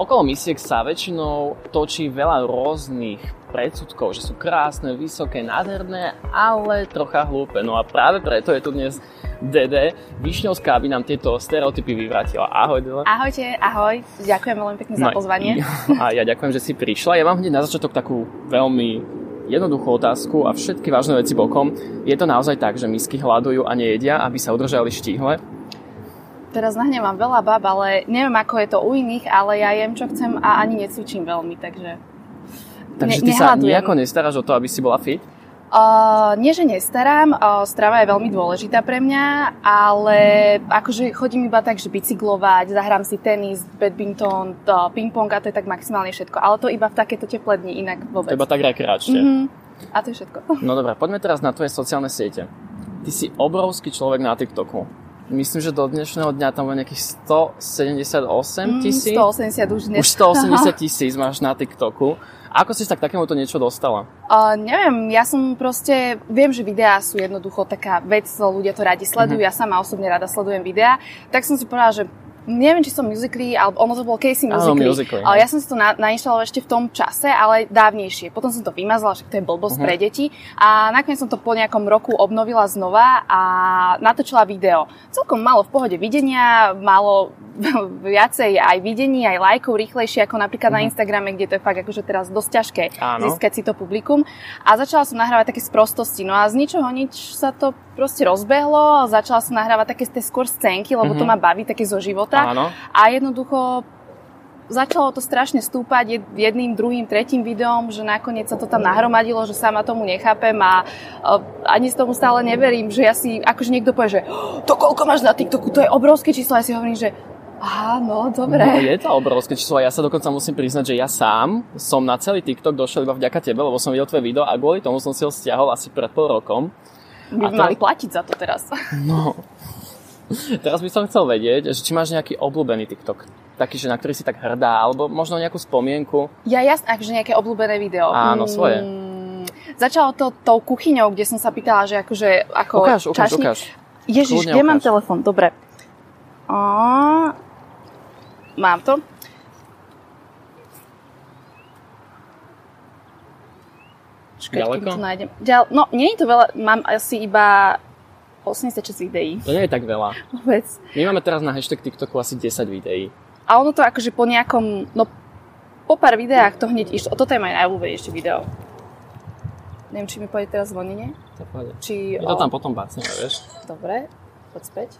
okolo misiek sa väčšinou točí veľa rôznych predsudkov, že sú krásne, vysoké, nádherné, ale trocha hlúpe. No a práve preto je tu dnes Dede Višňovská, aby nám tieto stereotypy vyvrátila. Ahoj, Dede. Ahojte, ahoj. Ďakujem veľmi pekne no, za pozvanie. A ja ďakujem, že si prišla. Ja mám hneď na začiatok takú veľmi jednoduchú otázku a všetky vážne veci bokom. Je to naozaj tak, že misky hľadujú a nejedia, aby sa udržali štíhle? Teraz nahnevám veľa bab, ale neviem, ako je to u iných, ale ja jem, čo chcem a ani necvičím veľmi, takže Takže ne, ty sa nejako nestaráš o to, aby si bola fit? Uh, nie, že nestarám, uh, strava je veľmi dôležitá pre mňa, ale akože chodím iba tak, že bicyklovať, zahrám si tenis, badminton, uh, ping-pong a to je tak maximálne všetko. Ale to iba v takéto teplé dni, inak vôbec. To iba tak rekreačne. Mm-hmm. A to je všetko. No dobré, poďme teraz na tvoje sociálne siete. Ty si obrovský človek na TikToku. Myslím, že do dnešného dňa tam bude nejakých 178 mm, tisíc. Mm, 180 už dnes. Už 180 tisíc máš na TikToku. Ako si sa k takémuto niečo dostala? Uh, neviem, ja som proste, viem, že videá sú jednoducho taká vec, ľudia to radi sledujú, uh-huh. ja sama osobne rada sledujem videá, tak som si povedala, že neviem, či som musically, alebo ono to bolo Casey musically. Áno, musically. Ale ja som si to na, nainštalovala ešte v tom čase, ale dávnejšie. Potom som to vymazala, že to je blbosť uh-huh. pre deti. A nakoniec som to po nejakom roku obnovila znova a natočila video. Celkom malo v pohode videnia, malo viacej aj videní, aj lajkov rýchlejšie ako napríklad uh-huh. na mhm. Instagrame, kde to je fakt akože teraz dosť ťažké Áno. získať si to publikum. A začala som nahrávať také sprostosti. No a z ničoho nič sa to proste rozbehlo. Začala som nahrávať také skôr scénky, lebo uh-huh. to ma baví, také zo života. Áno. A jednoducho začalo to strašne stúpať jedným, druhým, tretím videom, že nakoniec sa to tam nahromadilo, že sama tomu nechápem a ani z tomu stále neverím, že ja si, akože niekto povie, že to koľko máš na TikToku, to je obrovské číslo, ja si hovorím, že Aha, no, dobre. No, je to obrovské číslo a ja sa dokonca musím priznať, že ja sám som na celý TikTok došiel iba vďaka tebe, lebo som videl tvoje video a kvôli tomu som si ho stiahol asi pred pol rokom. By to... mali platiť za to teraz. No. Teraz by som chcel vedieť, že či máš nejaký obľúbený TikTok. Taký, že na ktorý si tak hrdá, alebo možno nejakú spomienku. Ja jasne, akože nejaké obľúbené video. Áno, svoje. Mm, začalo to tou kuchyňou, kde som sa pýtala, že akože ako ukáž, ukáž, čašník. ukáž. Ježiš, kde mám telefon? Dobre. A, Mám to. Čakaj, Ďaleko? To nájdem. Ďal, no, nie je to veľa, mám asi iba 86 videí. To nie je tak veľa. Vôbec. My máme teraz na hashtag TikToku asi 10 videí. A ono to akože po nejakom, no po pár videách to hneď išlo. Toto je moje najľúbenejšie video. Neviem, či mi pôjde teraz zvonenie. To Či, My to o... tam potom bácneme, vieš. Dobre, poď späť.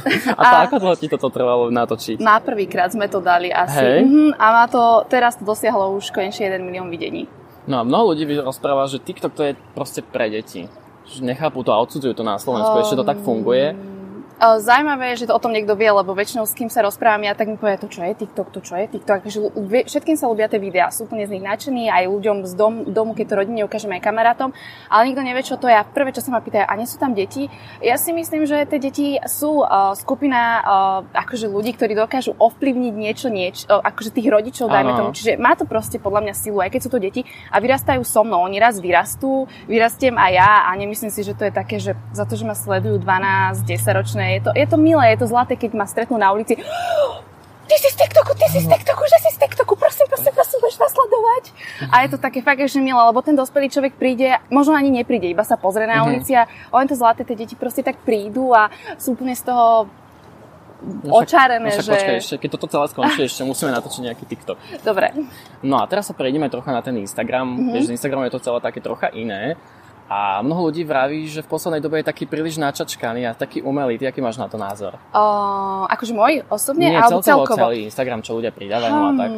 a to a, ako dlho ti toto trvalo natočiť? Na prvýkrát sme to dali asi. Hej. Mm-hmm, a má to, teraz to dosiahlo už konečne 1 milión videní. No a mnoho ľudí rozpráva, že TikTok to je proste pre deti. Že nechápu to a odsudzujú to na Slovensku. Um, Ešte to tak funguje. Zaujímavé je, že to o tom niekto vie, lebo väčšinou s kým sa rozprávam, ja tak mi povie, to čo je TikTok, to čo je TikTok. Takže všetkým sa ľúbia tie videá, sú úplne z nich nadšení, aj ľuďom z dom, domu, keď to rodine ukážeme aj kamarátom, ale nikto nevie, čo to je. A prvé, čo sa ma pýtajú, a nie sú tam deti? Ja si myslím, že tie deti sú uh, skupina uh, akože ľudí, ktorí dokážu ovplyvniť niečo, niečo uh, akože tých rodičov, dajme tomu. Čiže má to proste podľa mňa silu, aj keď sú to deti a vyrastajú so mnou. Oni raz vyrastú, vyrastiem aj ja a nemyslím si, že to je také, že za to, že ma sledujú 12, 10 ročné, je to, je to milé, je to zlaté, keď ma stretnú na ulici. Ty si z TikToku, ty si z TikToku, že si z TikToku, prosím, prosím, prosím, budeš nasledovať. A je to také fakt, že milé, lebo ten dospelý človek príde, možno ani nepríde, iba sa pozrie na mhm. ulici a len to zlaté, tie deti proste tak prídu a sú úplne z toho No očarené, no že... Počkaj, ešte, keď toto celé skončí, ešte musíme natočiť nejaký TikTok. Dobre. No a teraz sa prejdeme trocha na ten Instagram. Mm-hmm. Vieš, Instagram je to celé také trocha iné. A mnoho ľudí vraví, že v poslednej dobe je taký príliš načačkaný a taký umelý. Ty aký máš na to názor? Uh, akože môj osobne? Nie, alebo celkovo, celkovo? celý Instagram, čo ľudia pridávajú hmm, a tak.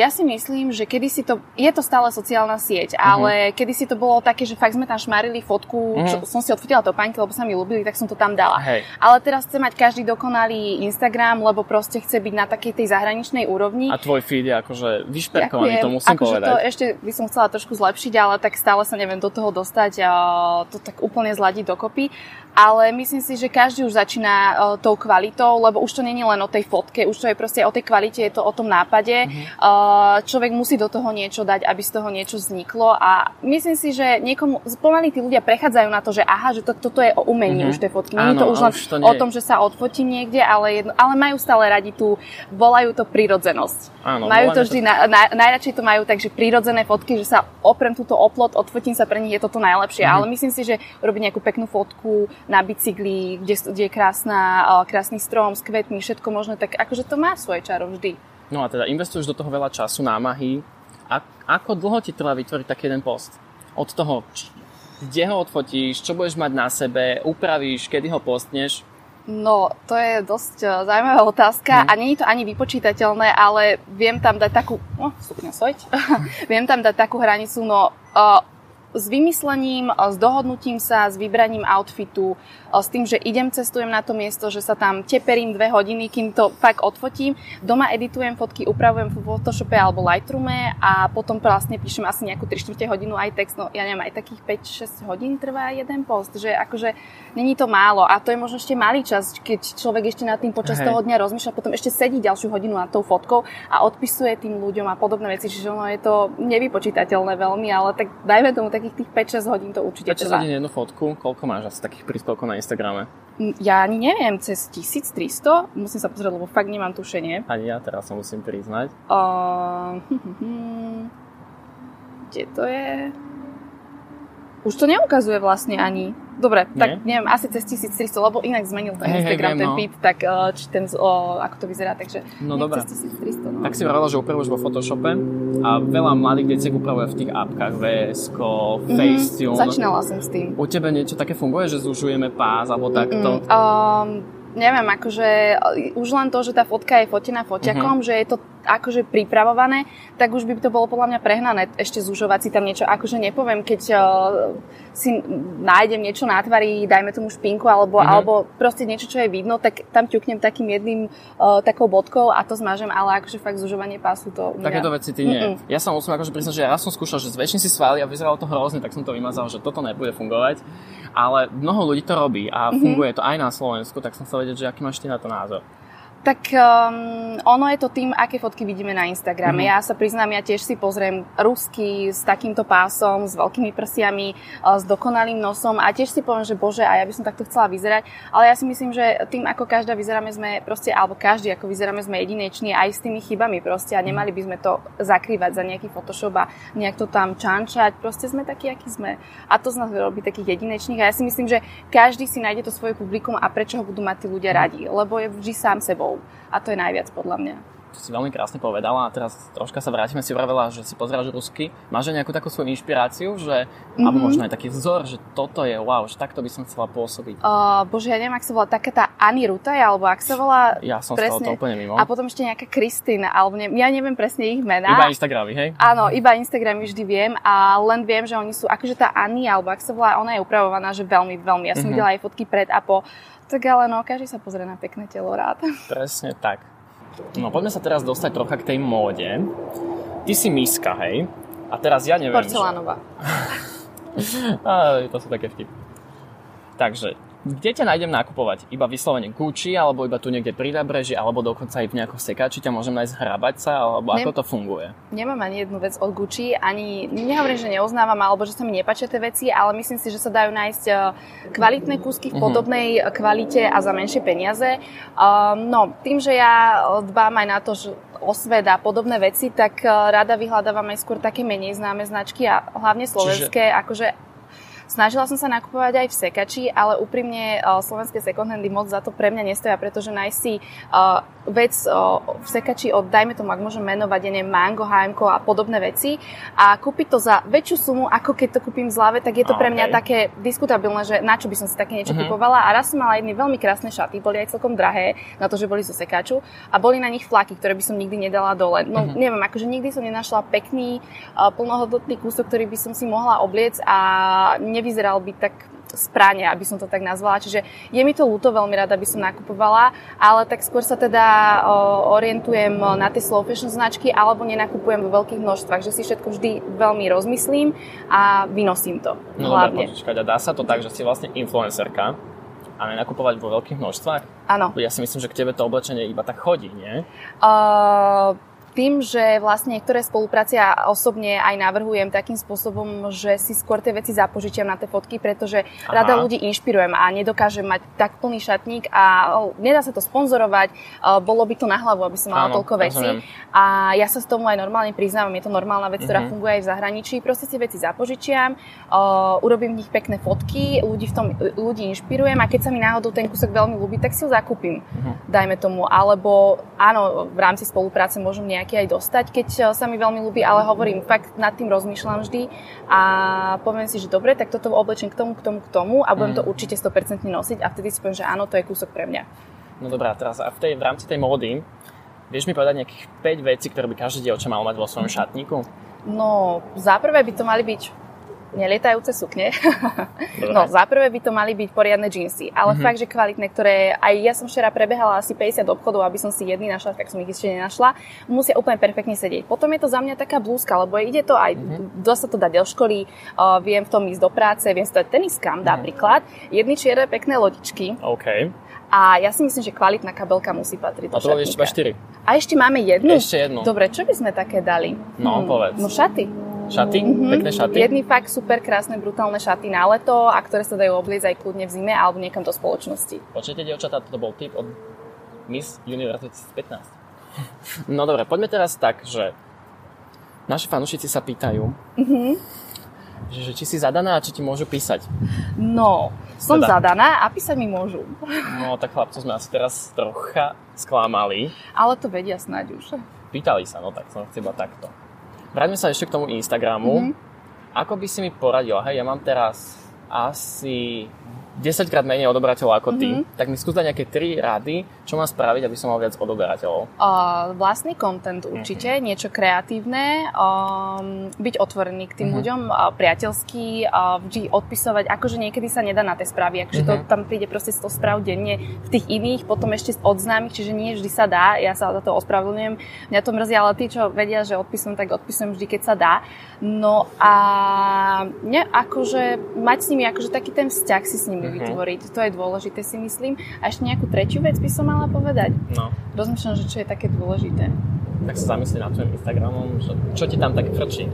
Ja si myslím, že kedy si to... Je to stále sociálna sieť, uh-huh. ale kedy si to bolo také, že fakt sme tam šmarili fotku, uh-huh. čo som si odfotila to pánky, lebo sa mi ľúbili, tak som to tam dala. Hej. Ale teraz chce mať každý dokonalý Instagram, lebo proste chce byť na takej tej zahraničnej úrovni. A tvoj feed je akože vyšperkovaný, to musím akože povedať. to ešte by som chcela trošku zlepšiť, ale tak stále sa neviem do toho dostať. To tak úplne zladiť dokopy. Ale myslím si, že každý už začína uh, tou kvalitou, lebo už to je len o tej fotke, už to je proste o tej kvalite, je to o tom nápade. Mm-hmm. Uh, človek musí do toho niečo dať, aby z toho niečo vzniklo a myslím si, že niekomu, pomaly tí ľudia prechádzajú na to, že aha, že to, toto je o umení mm-hmm. už tej fotky. Nie je to už len už to nie... o tom, že sa odfotím niekde, ale, jedno, ale majú stále radi tú, volajú to prírodzenosť. Áno, majú to vždy, to... Na, na, najradšej to majú takže prírodzené fotky, že sa oprem túto oplot, odfotím sa pre nich, je toto najlepšie. Mm-hmm. Ale myslím si, že robiť nejakú peknú fotku na bicykli, kde, kde je krásna, krásny strom s kvetmi, všetko možné, tak akože to má svoje čaro vždy. No a teda investuješ do toho veľa času, námahy. A ako dlho ti trvá vytvoriť taký jeden post? Od toho, kde ho odfotíš, čo budeš mať na sebe, upravíš, kedy ho postneš? No, to je dosť uh, zaujímavá otázka hmm. a je to ani vypočítateľné, ale viem tam dať takú... No, stupňa viem tam dať takú hranicu, no uh, s vymyslením, s dohodnutím sa, s vybraním outfitu, s tým, že idem, cestujem na to miesto, že sa tam teperím dve hodiny, kým to fakt odfotím. Doma editujem fotky, upravujem v Photoshope alebo Lightroome a potom vlastne píšem asi nejakú 3 4 hodinu aj text. No ja neviem, aj takých 5-6 hodín trvá jeden post, že akože není to málo a to je možno ešte malý čas, keď človek ešte nad tým počas Hej. toho dňa rozmýšľa, potom ešte sedí ďalšiu hodinu nad tou fotkou a odpisuje tým ľuďom a podobné veci, čiže ono je to nevypočítateľné veľmi, ale tak dajme tomu taký takých tých 5-6 hodín to určite 5 trvá. hodín jednu fotku, koľko máš asi takých príspevkov na Instagrame? Ja ani neviem, cez 1300, musím sa pozrieť, lebo fakt nemám tušenie. Ani ja teraz sa musím priznať. Uh, kde to je? Už to neukazuje vlastne ani. Dobre, Nie? tak neviem, asi cez 1300, lebo inak zmenil ten hey, Instagram, hey, ten no. feed, tak uh, či ten, o, ako to vyzerá, takže no, dobré. cez 1300. No. Tak si vravila, že upravuješ vo Photoshope a veľa mladých detí upravuje v tých apkách VS, mm-hmm. Facetune. Začínala som s tým. U tebe niečo také funguje, že zužujeme pás alebo takto? Mm-hmm. Um, neviem, akože už len to, že tá fotka je fotená foťakom, mm-hmm. že je to akože pripravované, tak už by to bolo podľa mňa prehnané ešte zužovať si tam niečo. Akože nepoviem, keď uh, si nájdem niečo na tvári, dajme tomu špinku alebo, mm-hmm. alebo proste niečo, čo je vidno, tak tam ťuknem takým jedným uh, takou bodkou a to zmažem, ale akože fakt zužovanie pásu to... Takéto veci ty nie. Mm-mm. Ja sa musím akože priznať, že ja som skúšal, že zväčším si svaly a vyzeralo to hrozne, tak som to vymazal, že toto nebude fungovať. Ale mnoho ľudí to robí a mm-hmm. funguje to aj na Slovensku, tak som sa vedieť, že aký máš ty na to názor. Tak um, ono je to tým, aké fotky vidíme na Instagrame. Mm-hmm. Ja sa priznám, ja tiež si pozriem rusky s takýmto pásom, s veľkými prsiami, uh, s dokonalým nosom a tiež si poviem, že bože, a ja by som takto chcela vyzerať. Ale ja si myslím, že tým, ako každá vyzeráme, sme proste, alebo každý, ako vyzeráme, sme jedineční aj s tými chybami proste a nemali by sme to zakrývať za nejaký Photoshop a nejak to tam čančať. Proste sme takí, akí sme. A to z nás robí takých jedinečných a ja si myslím, že každý si nájde to svoje publikum a prečo ho budú mať tí ľudia radi, lebo je vždy sám sebou. A to je najviac podľa mňa. To si veľmi krásne povedala a teraz troška sa vrátime si vravela, že si pozráš rusky. Máš aj nejakú takú svoju inšpiráciu, že, mm-hmm. alebo možno aj taký vzor, že toto je wow, že takto by som chcela pôsobiť? Uh, bože, ja neviem, ak sa volá taká tá Ani Rutaj, alebo ak sa volá Ja som presne, to úplne mimo. A potom ešte nejaká Kristina, alebo ne, ja neviem presne ich mená. Iba Instagramy, hej? Áno, iba Instagramy vždy viem a len viem, že oni sú, akože tá Ani, alebo ak sa volá, ona je upravovaná, že veľmi, veľmi. Ja som mm-hmm. videla aj fotky pred a po. Tak ale no, každý sa pozrie na pekné telo rád. Presne tak. No poďme sa teraz dostať trocha k tej móde. Ty si miska, hej? A teraz ja neviem... Porcelánová. Že... to sú také vtipy. Takže, kde ťa nájdem nakupovať? Iba vyslovene Gucci, alebo iba tu niekde pri Dabreži, alebo dokonca aj v nejakom sekači ťa môžem nájsť hrabať sa, alebo Nem, ako to funguje? Nemám ani jednu vec od Gucci, ani nehovorím, že neoznávam, alebo že sa mi nepáčia tie veci, ale myslím si, že sa dajú nájsť e, kvalitné kúsky v mhm. podobnej uh-huh. kvalite a za menšie peniaze. Um, no, tým, že ja dbám aj na to, že o svet a podobné veci, tak e, rada vyhľadávam aj skôr také menej známe značky a hlavne slovenské, Čiže... akože Snažila som sa nakupovať aj v sekači, ale úprimne uh, slovenské second-handy moc za to pre mňa nestoja, pretože nájsť si uh, vec uh, v sekači od, dajme tomu, ak môžem menovať, ja neviem, Mango, HM a podobné veci a kúpiť to za väčšiu sumu, ako keď to kúpim v zlave, tak je to okay. pre mňa také diskutabilné, že na čo by som si také niečo uh-huh. kupovala. A raz som mala jedny veľmi krásne šaty, boli aj celkom drahé na to, že boli zo sekáču a boli na nich flaky, ktoré by som nikdy nedala dole. No uh-huh. neviem, akože nikdy som nenašla pekný, plnohodnotný kúsok, ktorý by som si mohla obliec a nevyzeral by tak spráne, aby som to tak nazvala. Čiže je mi to ľúto, veľmi rada by som nakupovala, ale tak skôr sa teda orientujem na tie slow fashion značky alebo nenakupujem vo veľkých množstvách, že si všetko vždy veľmi rozmyslím a vynosím to. No hlavne. Dobre, dá sa to tak, že si vlastne influencerka, A nenakupovať vo veľkých množstvách? Áno. Ja si myslím, že k tebe to oblečenie iba tak chodí, nie? Uh, tým, že vlastne niektoré spolupráce a osobne aj navrhujem takým spôsobom, že si skôr tie veci zapožičiam na tie fotky, pretože Aha. rada ľudí inšpirujem a nedokážem mať tak plný šatník a nedá sa to sponzorovať, bolo by to na hlavu, aby som mala Áno, toľko vecí. A ja sa s tomu aj normálne priznávam, je to normálna vec, ktorá uh-huh. funguje aj v zahraničí. Proste si veci zapožičiam, uh, urobím v nich pekné fotky, ľudí v tom ľudí inšpirujem a keď sa mi náhodou ten kúsok veľmi ľúbi, tak si ho zakúpim, uh-huh. dajme tomu. Alebo áno, v rámci spolupráce môžem nejak nejaký aj dostať, keď eh, sa mi veľmi ľúbi, ale hovorím, fakt nad tým rozmýšľam vždy a poviem si, že dobre, tak toto oblečím k tomu, k tomu, k tomu a budem to určite 100% nosiť a vtedy si poviem, že áno, to je kúsok pre mňa. No dobrá, teraz a v, tej, v rámci tej módy, vieš mi povedať nejakých 5 vecí, ktoré by každý dievča mal mať vo svojom šatníku? No, za prvé by to mali byť nelietajúce sukne. no, za prvé by to mali byť poriadne džínsy, ale mm-hmm. fakt, že kvalitné, ktoré aj ja som včera prebehala asi 50 obchodov, aby som si jedný našla, tak som ich ešte nenašla, musia úplne perfektne sedieť. Potom je to za mňa taká blúzka, lebo ide to aj, mm-hmm. dá sa to dať do školy, uh, viem v tom ísť do práce, viem si to teniskám, mm-hmm. napríklad. Jedny čierne pekné lodičky. Okay. A ja si myslím, že kvalitná kabelka musí patriť do A to boli ešte 4. A ešte máme jednu? Ešte jednu. Dobre, čo by sme také dali? No, hmm. povedz. No šaty. Šaty? Mm-hmm. Pekné šaty? Jedny fakt super krásne, brutálne šaty na leto a ktoré sa dajú obliecť aj kľudne v zime alebo niekam do spoločnosti. Počujete, dievčatá, toto bol tip od Miss Universe 2015. No dobre, poďme teraz tak, že naši fanúšici sa pýtajú, mm-hmm. že, že či si zadaná a či ti môžu písať. No, som teda. zadaná a písať mi môžu. No tak chlapcov sme asi teraz trocha sklamali. Ale to vedia snáď už. Pýtali sa, no tak som chcela takto. Vráťme sa ešte k tomu Instagramu. Mm-hmm. Ako by si mi poradila? Hej, ja mám teraz asi 10 krát menej odobrateľov ako ty, mm-hmm. tak mi skús nejaké 3 rady, čo mám spraviť, aby som mal viac odoberateľov. Uh, vlastný content určite, mm-hmm. niečo kreatívne, um, byť otvorený k tým mm-hmm. ľuďom, uh, priateľský, uh, vždy odpisovať, akože niekedy sa nedá na tie správy, akože mm-hmm. to tam príde proste 100 správ denne v tých iných, potom ešte od známych, čiže nie vždy sa dá, ja sa za to ospravedlňujem, mňa to mrzí, ale tí, čo vedia, že odpisujem, tak odpisujem vždy, keď sa dá. No a ne, akože mať s nimi akože taký ten vzťah si s nimi mm-hmm. vytvoriť. To je dôležité si myslím. A ešte nejakú tretiu vec by som mala povedať. No. Rozmýšľam, že čo je také dôležité. Tak sa zamyslí nad tvojim Instagramom, že čo ti tam tak frčí?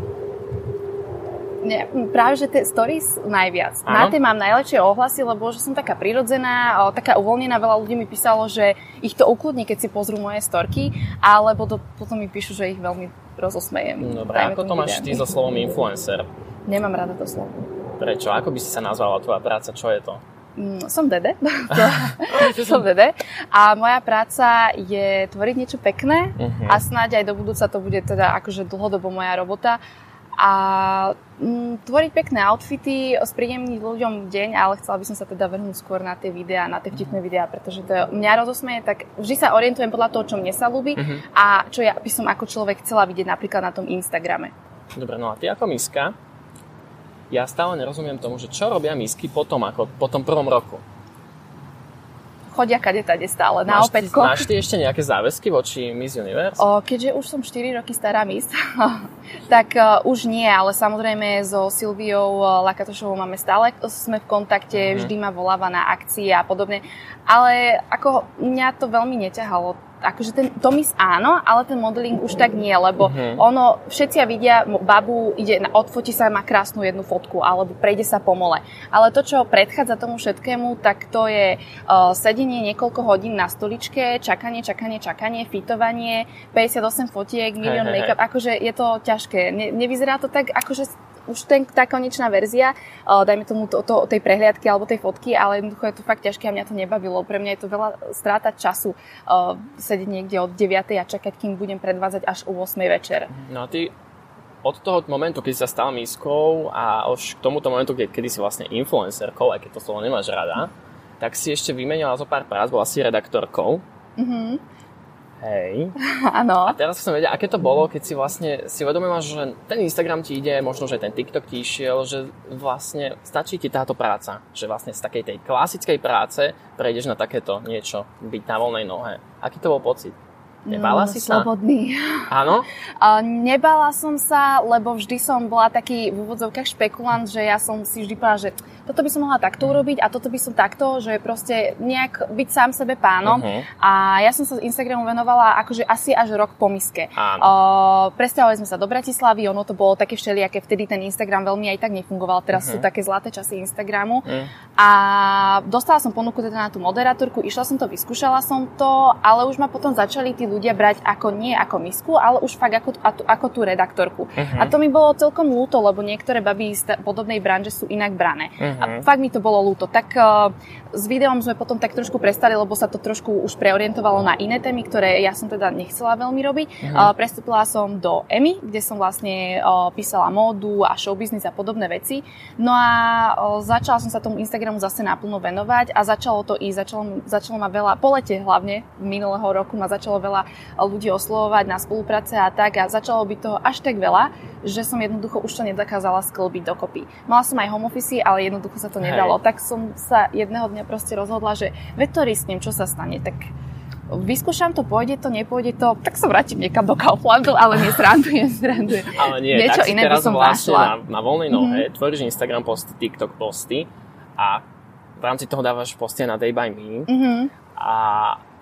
Nie, práve, že tie stories najviac. Ano. Na tie mám najlepšie ohlasy, lebo že som taká prirodzená, taká uvoľnená. Veľa ľudí mi písalo, že ich to ukludní, keď si pozrú moje storky, alebo to, potom mi píšu, že ich veľmi rozosmejem. Dobre, ako to máš ty so slovom influencer? Nemám rada to slovo. Prečo? Ako by si sa nazvala tvoja práca? Čo je to? Mm, som Dede. som Dede. A moja práca je tvoriť niečo pekné uh-huh. a snáď aj do budúca to bude teda akože dlhodobo moja robota. A mm, tvoriť pekné outfity, spríjemniť ľuďom deň, ale chcela by som sa teda vrhnúť skôr na tie videá, na tie vtipné videá, pretože to je, mňa rozosmeje, tak vždy sa orientujem podľa toho, čo mne sa ľúbi uh-huh. a čo ja by som ako človek chcela vidieť napríklad na tom Instagrame. Dobre, no a ty ako miska, ja stále nerozumiem tomu, že čo robia misky potom, ako po tom prvom roku. Chodia kade tade stále, na opätko. Máš ty ešte nejaké záväzky voči Miss Universe? O, keďže už som 4 roky stará Miss, tak uh, už nie, ale samozrejme so Silviou uh, Lakatošovou máme stále, sme v kontakte, mm-hmm. vždy ma voláva na akcie a podobne. Ale ako mňa to veľmi neťahalo akože ten Tomis áno, ale ten modeling už tak nie, lebo uh-huh. ono, všetci vidia, babu ide, odfotí sa, má krásnu jednu fotku, alebo prejde sa po mole. Ale to, čo predchádza tomu všetkému, tak to je uh, sedenie niekoľko hodín na stoličke, čakanie, čakanie, čakanie, fitovanie, 58 fotiek, milión hey, make-up, hey. akože je to ťažké. Ne, nevyzerá to tak, akože už ten, tá konečná verzia, uh, dajme tomu to, to, tej prehliadky alebo tej fotky, ale jednoducho je to fakt ťažké a mňa to nebavilo. Pre mňa je to veľa stráta času uh, sedieť niekde od 9. a čakať, kým budem predvádzať až o 8. večer. No a ty od toho momentu, keď sa stala miskou a už k tomuto momentu, keď, kedy si vlastne influencerkou, aj keď to slovo nemáš rada, tak si ešte vymenila zo pár prác, bola si redaktorkou. Mm-hmm. Hej. Áno. A teraz som vedel, aké to bolo, keď si vlastne si uvedomila, že ten Instagram ti ide, možno, že ten TikTok ti išiel, že vlastne stačí ti táto práca. Že vlastne z takej tej klasickej práce prejdeš na takéto niečo, byť na voľnej nohe. Aký to bol pocit? Nebala si sa? Slobodný. Áno? A nebala som sa, lebo vždy som bola taký v úvodzovkách špekulant, že ja som si vždy povedala, že toto by som mohla takto urobiť a toto by som takto, že proste nejak byť sám sebe pánom. Mhm. A ja som sa Instagramu venovala akože asi až rok po miske. Áno. Uh, presťahovali sme sa do Bratislavy, ono to bolo také všelijaké, vtedy ten Instagram veľmi aj tak nefungoval, teraz Mhm. sú také zlaté časy Instagramu. Mm. A dostala som ponuku teda na tú moderátorku, išla som to, vyskúšala som to, ale už ma potom začali tí ľudia brať ako nie ako misku, ale už fakt ako, ako, tú redaktorku. Mhm. A to mi bolo celkom ľúto, lebo niektoré baby z podobnej branže sú inak brané. A Mhm. fakt mi to bolo ľúto. Tak uh, s videom sme potom tak trošku prestali, lebo sa to trošku už preorientovalo na iné témy, ktoré ja som teda nechcela veľmi robiť. Mhm. Uh, prestúpila som do EMI, kde som vlastne uh, písala módu a showbiznis a podobné veci. No a uh, začala som sa tomu Instagramu zase naplno venovať a začalo to ísť, začalo, začalo ma veľa, po lete hlavne minulého roku ma začalo veľa ľudí oslovovať na spolupráce a tak a začalo byť toho až tak veľa, že som jednoducho už to nedokázala sklbiť dokopy. Mala som aj home office, ale jednoducho sa to Hej. nedalo. Tak som sa jedného dňa proste rozhodla, že veď to risknem, čo sa stane. Tak vyskúšam to, pôjde to, nepôjde to, tak sa vrátim niekam do Kauflandu, ale nesrandujem, srandujem. Ale nie, Niečo tak iné by teraz som vlastne našla. na, na voľnej nohe tvoríš Instagram posty, TikTok posty a v rámci toho dávaš posty na Day by Me Mhm. a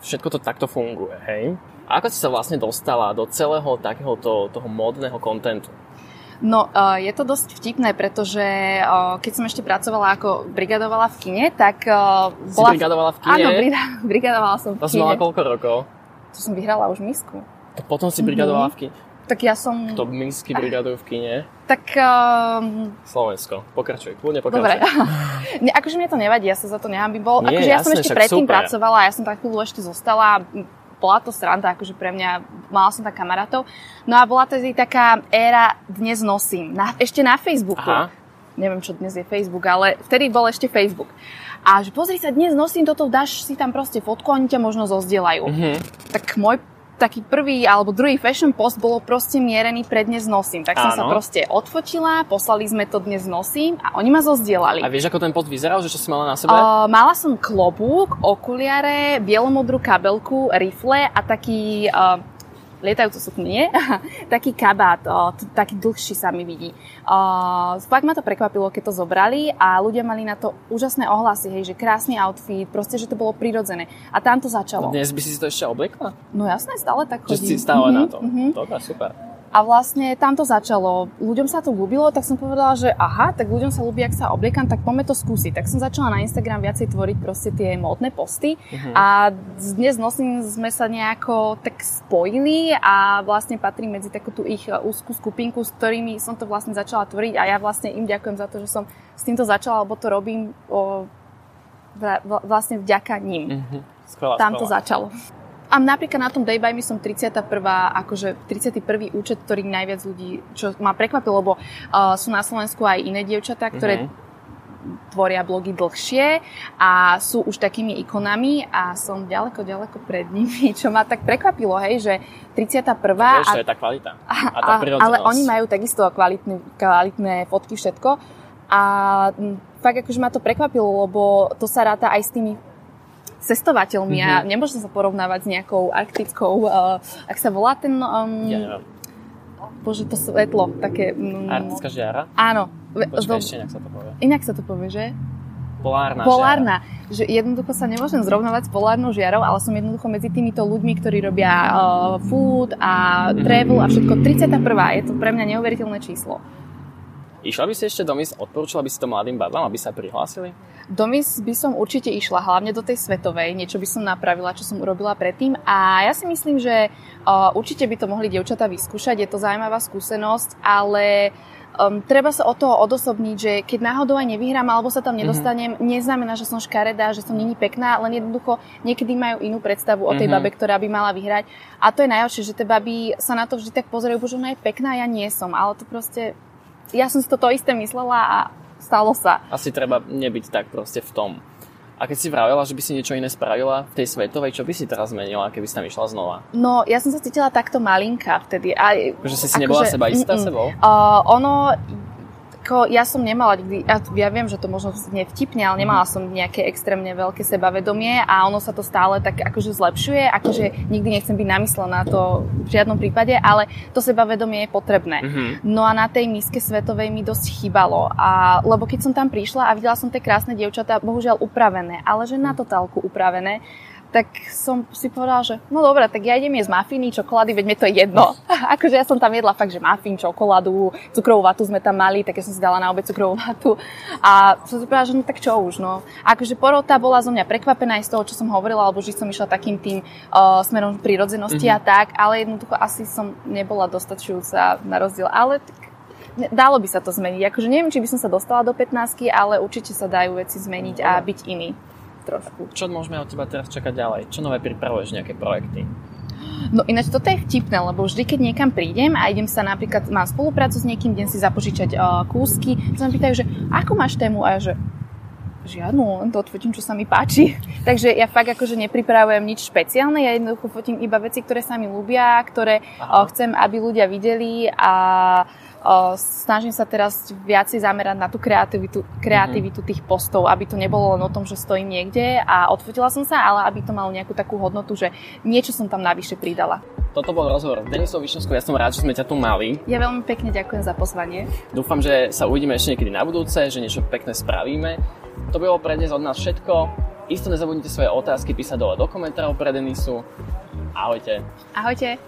všetko to takto funguje, hej? A ako si sa vlastne dostala do celého takéhoto toho módneho kontentu? No, uh, je to dosť vtipné, pretože uh, keď som ešte pracovala ako brigadovala v kine, tak uh, Si bola... brigadovala v kine? Áno, brigadovala som v To si kine. mala koľko rokov? To som vyhrala už misku. To potom si Mhm. brigadovala v kine. Tak ja som... To misky brigadujú v kine. Tak... Uh, Slovensko. Pokračuj, kľudne Dobre. pokračuj. ne, akože mne to nevadí, ja sa za to nehambím. Bol, Nie, akože ja som jasné, ešte predtým super. pracovala, ja som tak chvíľu ešte zostala, bola to sranda, akože pre mňa, mala som tak kamarátov. No a bola to taká éra dnes nosím, na, ešte na Facebooku. Aha. Neviem, čo dnes je Facebook, ale vtedy bol ešte Facebook. A že pozri sa, dnes nosím toto, dáš si tam proste fotku, oni ťa možno zozdielajú. Mhm. Tak môj taký prvý alebo druhý fashion post bolo proste mierený pre dnes nosím. Tak som sa proste odfotila, poslali sme to dnes nosím a oni ma zozdielali. A vieš, ako ten post vyzeral, že čo si mala na sebe? Uh, mala som klobúk, okuliare, bielomodrú kabelku, rifle a taký uh, lietajúcu suknu, nie? taký kabát, uh, t- taký dlhší sa mi vidí. Uh, fakt ma to prekvapilo, keď to zobrali a ľudia mali na to úžasné ohlasy, hej, že krásny outfit, proste, že to bolo prirodzené. A tam to začalo. Dnes by si to ešte obliekla? No jasné, stále tak Že chodím. si stále Mhm, na to? mhm. Dobre, super. A vlastne tam to začalo. Ľuďom sa to ľúbilo, tak som povedala, že aha, tak ľuďom sa ľúbi, ak sa obliekam, tak poďme to skúsiť. Tak som začala na Instagram viacej tvoriť proste tie módne posty Mhm. a dnes nosím sme sa nejako tak spojili a vlastne patrí medzi takú tú ich úzkú skupinku, s ktorými som to vlastne začala tvoriť a ja vlastne im ďakujem za to, že som s týmto začala, lebo to robím o, vla- vla- vlastne vďaka ním Mhm. Skvelá, tam to skvelá. začalo. A napríklad na tom Day by Me som 31. akože 31. účet, ktorý najviac ľudí, čo ma prekvapilo, lebo uh, sú na Slovensku aj iné dievčatá, ktoré Mhm. tvoria blogy dlhšie a sú už takými ikonami a som ďaleko, ďaleko pred nimi, čo ma tak prekvapilo, hej, že 31. Vieš, to je tá kvalita. A tá a, prirodzenosť. ale oni majú takisto kvalitné, kvalitné fotky, všetko. A fakt akože ma to prekvapilo, lebo to sa ráta aj s tými cestovateľmi a Mhm. nemôžem sa porovnávať s nejakou arktickou, uh, ak sa volá ten, um, Ja neviem. bože, to svetlo, také... Um, Arktická žiara? áno. Počkaj, do- ešte inak sa to povie. Inak sa to povie, že? Polárna, Polárna. Že jednoducho sa nemôžem zrovnávať s polárnou žiarou, ale som jednoducho medzi týmito ľuďmi, ktorí robia uh, food a Mhm. travel a všetko. 31. Je to pre mňa neuveriteľné číslo. Išla by si ešte do mis, odporúčala by si to mladým babám, aby sa prihlásili? Do Miss by som určite išla, hlavne do tej svetovej. Niečo by som napravila, čo som urobila predtým. A ja si myslím, že uh, určite by to mohli dievčatá vyskúšať. Je to zaujímavá skúsenosť, ale um, treba sa od toho odosobniť, že keď náhodou aj nevyhrám alebo sa tam nedostanem, neznamená, že som škaredá, že som není pekná, len jednoducho niekedy majú inú predstavu o tej Mhm. babe, ktorá by mala vyhrať. A to je najhoršie, že tie baby sa na to vždy tak pozerajú, že ona je pekná, ja nie som. Ale to proste... Ja som si to, to isté myslela a stalo sa. Asi treba nebyť tak proste v tom. A keď si vravela, že by si niečo iné spravila v tej svetovej, čo by si teraz zmenila, keby si tam išla znova? No, ja som sa cítila takto malinká vtedy. A, Že si si nebola Akože, seba istá mm-mm. sebou? uh, ono, Ako ja som nemala nikdy, ja, ja viem, že to možno znie vtipne, ale nemala som nejaké extrémne veľké sebavedomie a ono sa to stále tak akože zlepšuje, akože nikdy nechcem byť namyslená to v žiadnom prípade, ale to sebavedomie je potrebné. Mhm. No a na tej miske svetovej mi dosť chýbalo, a, lebo keď som tam prišla a videla som tie krásne dievčatá, bohužiaľ upravené, ale že na totálku upravené, tak som si povedala, že no dobré, tak ja idem jesť mafiny, čokolády, veď mi to je jedno. akože ja som tam jedla fakt, že mafín, čokoládu, cukrovú vatu sme tam mali, tak ja som si dala na obed cukrovú vatu. A som si povedala, že no tak čo už, no. Akože porota bola zo mňa prekvapená aj z toho, čo som hovorila, alebo že som išla takým tým uh, smerom prirodzenosti mm-hmm. a tak, ale jednoducho asi som nebola dostačujúca na rozdiel. Ale tak dalo by sa to zmeniť. Akože neviem, či by som sa dostala do 15, ale určite sa dajú veci zmeniť a byť iný trošku. Čo môžeme od teba teraz čakať ďalej? Čo nové pripravuješ, nejaké projekty? No ináč toto je vtipné, lebo vždy, keď niekam prídem a idem sa napríklad, mám spoluprácu s niekým, idem si zapožičať uh, kúsky, sa ma pýtajú, že ako máš tému? A ja, že žiadnu, len to odfotím, čo sa mi páči. Takže ja fakt akože nepripravujem nič špeciálne, ja jednoducho fotím iba veci, ktoré sa mi ľúbia, ktoré uh, chcem, aby ľudia videli a snažím sa teraz viacej zamerať na tú kreativitu, kreativitu tých postov, aby to nebolo len o tom, že stojím niekde a odfotila som sa, ale aby to malo nejakú takú hodnotu, že niečo som tam navyše pridala. Toto bol rozhovor s Denisou Višňovskou, ja som rád, že sme ťa tu mali. Ja veľmi pekne ďakujem za pozvanie. Dúfam, že sa uvidíme ešte niekedy na budúce, že niečo pekné spravíme. To bolo pre dnes od nás všetko. Isto nezabudnite svoje otázky písať dole do komentárov pre Denisu. Ahojte. Ahojte.